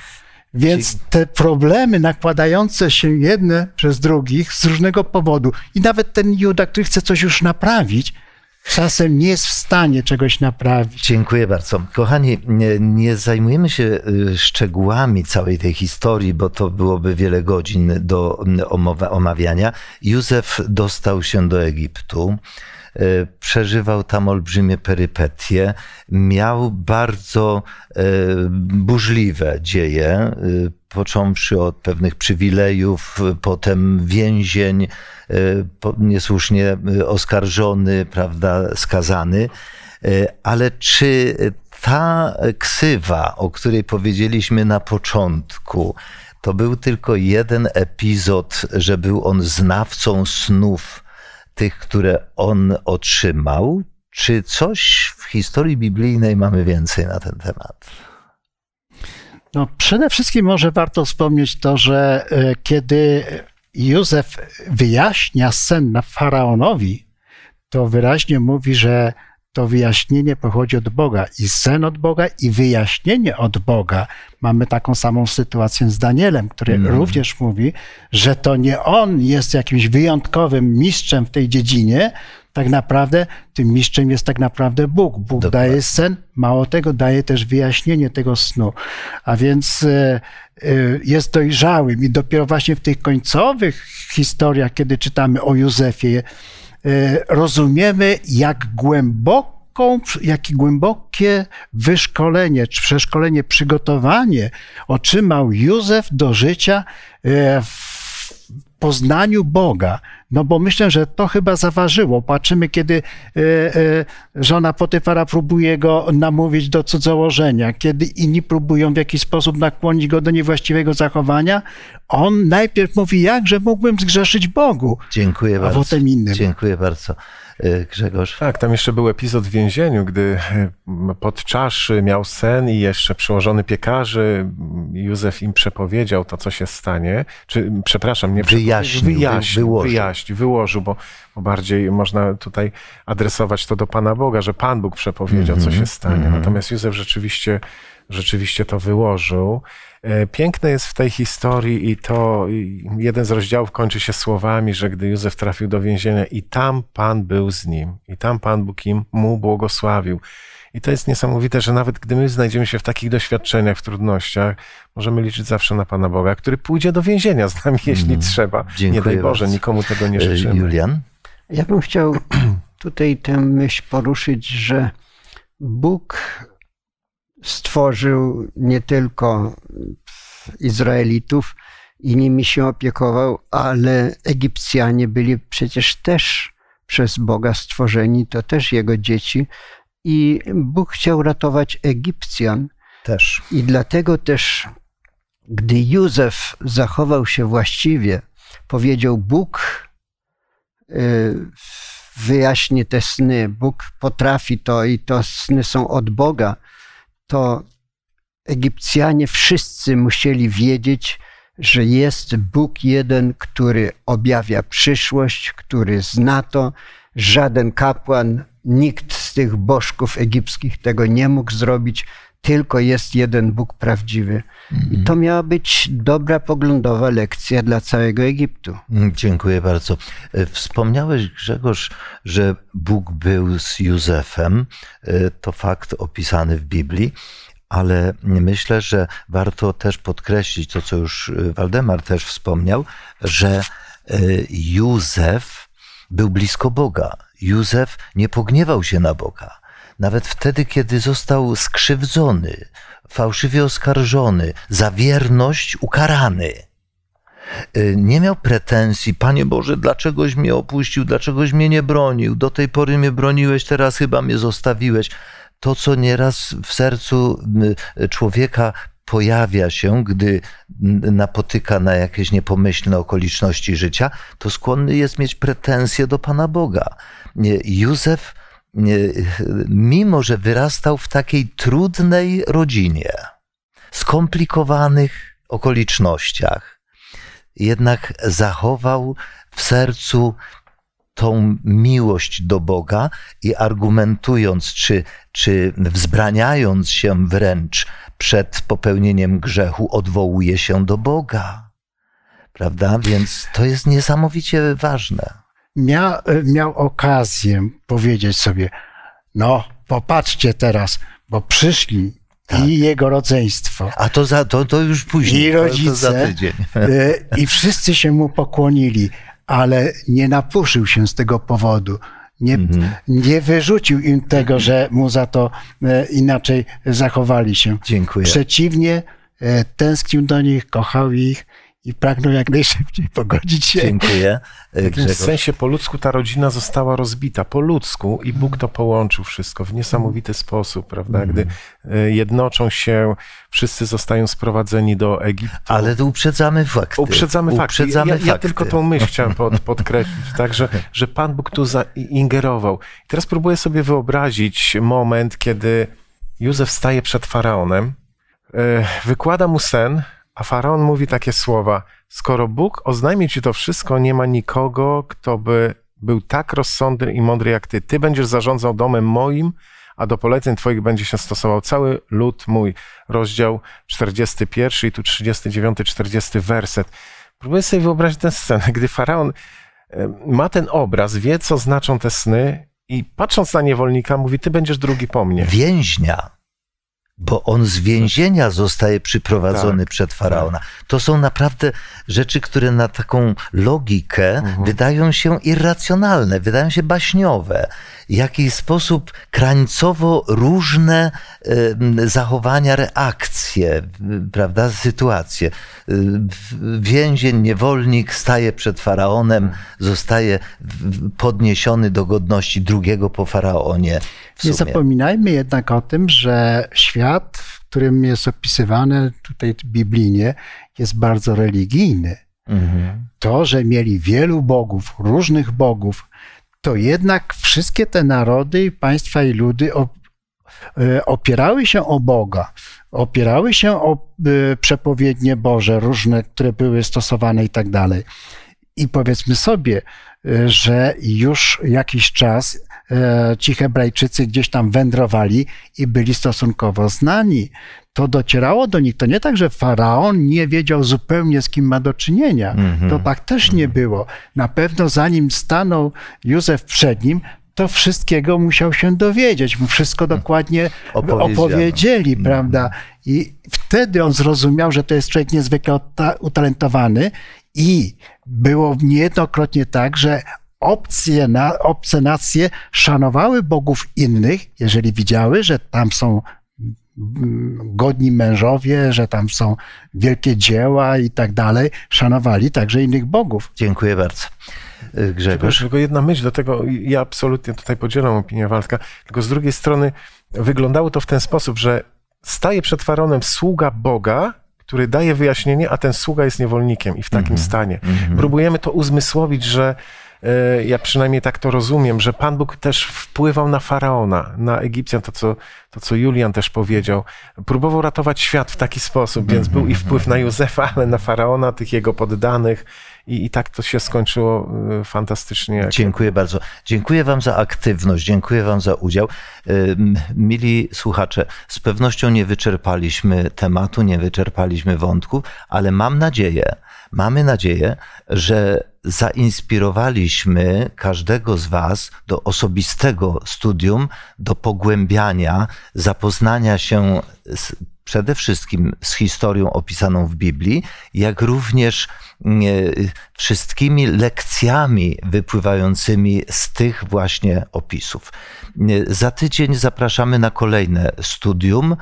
Więc te problemy nakładające się jedne przez drugich z różnego powodu i nawet ten Juda, który chce coś już naprawić, czasem nie jest w stanie czegoś naprawić. Dziękuję bardzo. Kochani, nie, nie, zajmujemy się y, szczegółami całej tej historii, bo to byłoby wiele godzin do omawiania. Józef dostał się do Egiptu. E, przeżywał tam olbrzymie perypetie, miał bardzo e, burzliwe dzieje, e, począwszy od pewnych przywilejów, potem więzień, niesłusznie oskarżony, prawda, skazany. Ale czy ta ksywa, o której powiedzieliśmy na początku, to był tylko jeden epizod, że był on znawcą snów tych, które on otrzymał? Czy coś w historii biblijnej mamy więcej na ten temat? No, przede wszystkim może warto wspomnieć to, że e, kiedy Józef wyjaśnia sen na faraonowi, to wyraźnie mówi, że to wyjaśnienie pochodzi od Boga i sen od Boga i wyjaśnienie od Boga. Mamy taką samą sytuację z Danielem, który mm. również mówi, że to nie on jest jakimś wyjątkowym mistrzem w tej dziedzinie, tak naprawdę tym mistrzem jest tak naprawdę Bóg. Bóg Dokładnie. daje sen, mało tego, daje też wyjaśnienie tego snu. A więc e, e, jest dojrzałym i dopiero właśnie w tych końcowych historiach, kiedy czytamy o Józefie, rozumiemy, jak głęboką, jakie głębokie wyszkolenie, czy przeszkolenie, przygotowanie otrzymał Józef do życia w poznaniu Boga. No bo myślę, że to chyba zaważyło. Patrzymy, kiedy e, e, żona Potyfara próbuje go namówić do cudzołożenia, kiedy inni próbują w jakiś sposób nakłonić go do niewłaściwego zachowania. On najpierw mówi, jakże mógłbym zgrzeszyć Bogu. Dziękuję a bardzo. potem innym. Dziękuję bardzo. E, Grzegorz. Tak, tam jeszcze był epizod w więzieniu, gdy pod czaszy miał sen i jeszcze przełożony piekarzy Józef im przepowiedział to, co się stanie. Czy, przepraszam, nie wyjaśnił, wyjaśnił, wyłożył. wyjaśnił, wyłożył, bo, bo bardziej można tutaj adresować to do Pana Boga, że Pan Bóg przepowiedział, mm -hmm, co mhm, się stanie. Mm -hmm. Natomiast Józef rzeczywiście, rzeczywiście to wyłożył. E, piękne jest w tej historii i to jeden z rozdziałów kończy się słowami, że gdy Józef trafił do więzienia i tam Pan był z nim, i tam Pan Bóg im mu błogosławił. I to jest niesamowite, że nawet gdy my znajdziemy się w takich doświadczeniach, w trudnościach, możemy liczyć zawsze na Pana Boga, który pójdzie do więzienia z nami, jeśli mm, trzeba. Nie daj Boże, bardzo. nikomu tego nie e, życzymy. Julian? Ja bym chciał tutaj tę myśl poruszyć, że Bóg stworzył nie tylko Izraelitów i nimi się opiekował, ale Egipcjanie byli przecież też przez Boga stworzeni, to też jego dzieci. I Bóg chciał ratować Egipcjan. Też. I dlatego też, gdy Józef zachował się właściwie, powiedział: Bóg y, wyjaśni te sny, Bóg potrafi to i to sny są od Boga to Egipcjanie wszyscy musieli wiedzieć, że jest Bóg jeden, który objawia przyszłość, który zna to. Żaden kapłan, nikt z tych bożków egipskich tego nie mógł zrobić, tylko jest jeden Bóg prawdziwy. I mhm. to miała być dobra poglądowa lekcja dla całego Egiptu. Mm, dziękuję bardzo. E, wspomniałeś, Grzegorz, że Bóg był z Józefem. E, to fakt opisany w Biblii ale myślę, że warto też podkreślić to, co już e, Waldemar też wspomniał, że Józef był blisko Boga. Józef nie pogniewał się na Boga nawet wtedy, kiedy został skrzywdzony, fałszywie oskarżony, za wierność ukarany. Y, nie miał pretensji, Panie Boże, dlaczegoś mnie opuścił, dlaczegoś mnie nie bronił, do tej pory mnie broniłeś, teraz chyba mnie zostawiłeś. To, co nieraz w sercu y, człowieka pojawia się, gdy napotyka na jakieś niepomyślne okoliczności życia, to skłonny jest mieć pretensje do Pana Boga. Józef mimo że wyrastał w takiej trudnej rodzinie, skomplikowanych okolicznościach, jednak zachował w sercu tą miłość do Boga i argumentując, czy, czy wzbraniając się wręcz przed popełnieniem grzechu, odwołuje się do Boga. Prawda? Więc to jest niesamowicie ważne mia, miał okazję powiedzieć sobie, no popatrzcie teraz, bo przyszli tak. i jego rodzeństwo. A to, za, to, to już później. I rodzice. Y, I wszyscy się mu pokłonili, ale nie napuszył się z tego powodu. Nie, mhm. nie wyrzucił im tego, że mu za to y, inaczej zachowali się. Dziękuję. Przeciwnie, y, tęsknił do nich, kochał ich i pragnął jak najszybciej pogodzić się. Dziękuję. W sensie po ludzku ta rodzina została rozbita, po ludzku i Bóg to połączył wszystko w niesamowity sposób, prawda? Gdy e, jednoczą się, wszyscy zostają sprowadzeni do Egiptu. Ale tu uprzedzamy fakty. Uprzedzamy fakty. Uprzedzamy ja, ja fakty. tylko tą myśl chciałem pod, podkreślić, tak, że, że Pan Bóg tu zaingerował. I teraz próbuję sobie wyobrazić moment, kiedy Józef staje przed Faraonem, e, wykłada mu sen, a Faraon mówi takie słowa: Skoro Bóg oznajmi ci to wszystko, nie ma nikogo, kto by był tak rozsądny i mądry jak ty. Ty będziesz zarządzał domem moim, a do poleceń twoich będzie się stosował cały lud mój. Rozdział 41 i tu 39, 40 werset. Próbuję sobie wyobrazić tę scenę, gdy Faraon ma ten obraz, wie co znaczą te sny i patrząc na niewolnika mówi, ty będziesz drugi po mnie. Więźnia. Bo on z więzienia zostaje przyprowadzony Tak, przed faraona. To są naprawdę rzeczy, które na taką logikę wydają się irracjonalne, wydają się baśniowe. W jakiś sposób krańcowo różne zachowania, reakcje, prawda, sytuacje. Y, Więzień, niewolnik staje przed faraonem, zostaje w- podniesiony do godności drugiego po faraonie. Nie zapominajmy jednak o tym, że świat, w którym jest opisywany tutaj biblijnie, jest bardzo religijny. Mhm. To, że mieli wielu bogów, różnych bogów, to jednak wszystkie te narody, i państwa i ludy e, opierały się o Boga, opierały się o e, przepowiednie Boże, różne, które były stosowane i tak dalej. I powiedzmy sobie, e, że już jakiś czas ci Hebrajczycy gdzieś tam wędrowali i byli stosunkowo znani. To docierało do nich. To nie tak, że faraon nie wiedział zupełnie z kim ma do czynienia. Mhm. To tak też nie było. Na pewno zanim stanął Józef przed nim, to wszystkiego musiał się dowiedzieć. Mu wszystko dokładnie Opowiedziano. opowiedzieli, prawda? I wtedy on zrozumiał, że to jest człowiek niezwykle utalentowany i było niejednokrotnie tak, że obce, na, obce nacje szanowały bogów innych, jeżeli widziały, że tam są mm, godni mężowie, że tam są wielkie dzieła i tak dalej, szanowali także innych bogów. Dziękuję bardzo. Y, Grzegorz. Tylko jedna myśl do tego, ja absolutnie tutaj podzielam opinię Waldka, tylko z drugiej strony wyglądało to w ten sposób, że staje przed faraonem sługa Boga, który daje wyjaśnienie, a ten sługa jest niewolnikiem i w takim stanie. Próbujemy to uzmysłowić, że ja przynajmniej tak to rozumiem, że Pan Bóg też wpływał na faraona, na Egipcjan, to co, to co Julian też powiedział. Próbował ratować świat w taki sposób, więc był i wpływ na Józefa, ale na faraona, tych jego poddanych. I, I tak to się skończyło e, fantastycznie. Dziękuję bardzo. Dziękuję Wam za aktywność, dziękuję Wam za udział. Ym, Mili słuchacze, z pewnością nie wyczerpaliśmy tematu, nie wyczerpaliśmy wątków, ale mam nadzieję, mamy nadzieję, że zainspirowaliśmy każdego z Was do osobistego studium, do pogłębiania, zapoznania się z, przede wszystkim z historią opisaną w Biblii, jak również mm, e, wszystkimi lekcjami wypływającymi z tych właśnie opisów. E, Za tydzień zapraszamy na kolejne studium,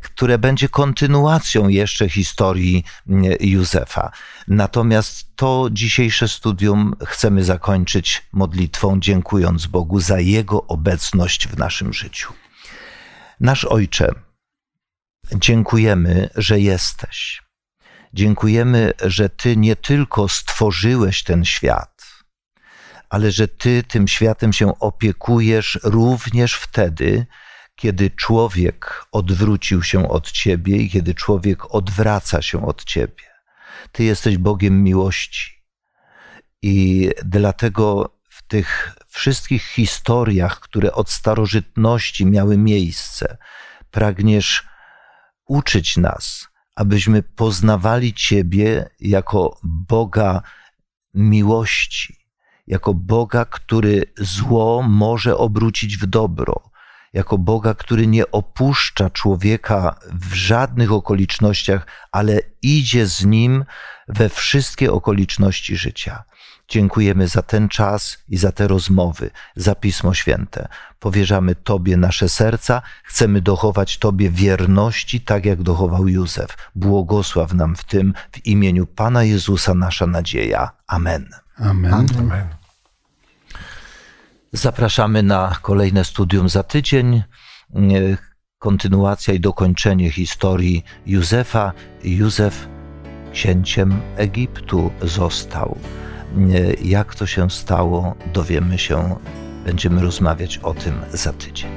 które będzie kontynuacją jeszcze historii e, Józefa. Natomiast to dzisiejsze studium chcemy zakończyć modlitwą, dziękując Bogu za Jego obecność w naszym życiu. Nasz Ojcze, dziękujemy, że jesteś. Dziękujemy, że Ty nie tylko stworzyłeś ten świat, ale że Ty tym światem się opiekujesz również wtedy, kiedy człowiek odwrócił się od Ciebie i kiedy człowiek odwraca się od Ciebie. Ty jesteś Bogiem miłości. I dlatego w tych wszystkich historiach, które od starożytności miały miejsce, pragniesz uczyć nas, abyśmy poznawali Ciebie jako Boga miłości, jako Boga, który zło może obrócić w dobro, jako Boga, który nie opuszcza człowieka w żadnych okolicznościach, ale idzie z nim we wszystkie okoliczności życia. Dziękujemy za ten czas i za te rozmowy, za Pismo Święte. Powierzamy Tobie nasze serca, chcemy dochować Tobie wierności, tak jak dochował Józef. Błogosław nam w tym, w imieniu Pana Jezusa, nasza nadzieja. Amen. Amen. Amen. Zapraszamy na kolejne studium za tydzień. Kontynuacja i dokończenie historii Józefa. Józef księciem Egiptu został. Jak to się stało, dowiemy się, będziemy rozmawiać o tym za tydzień.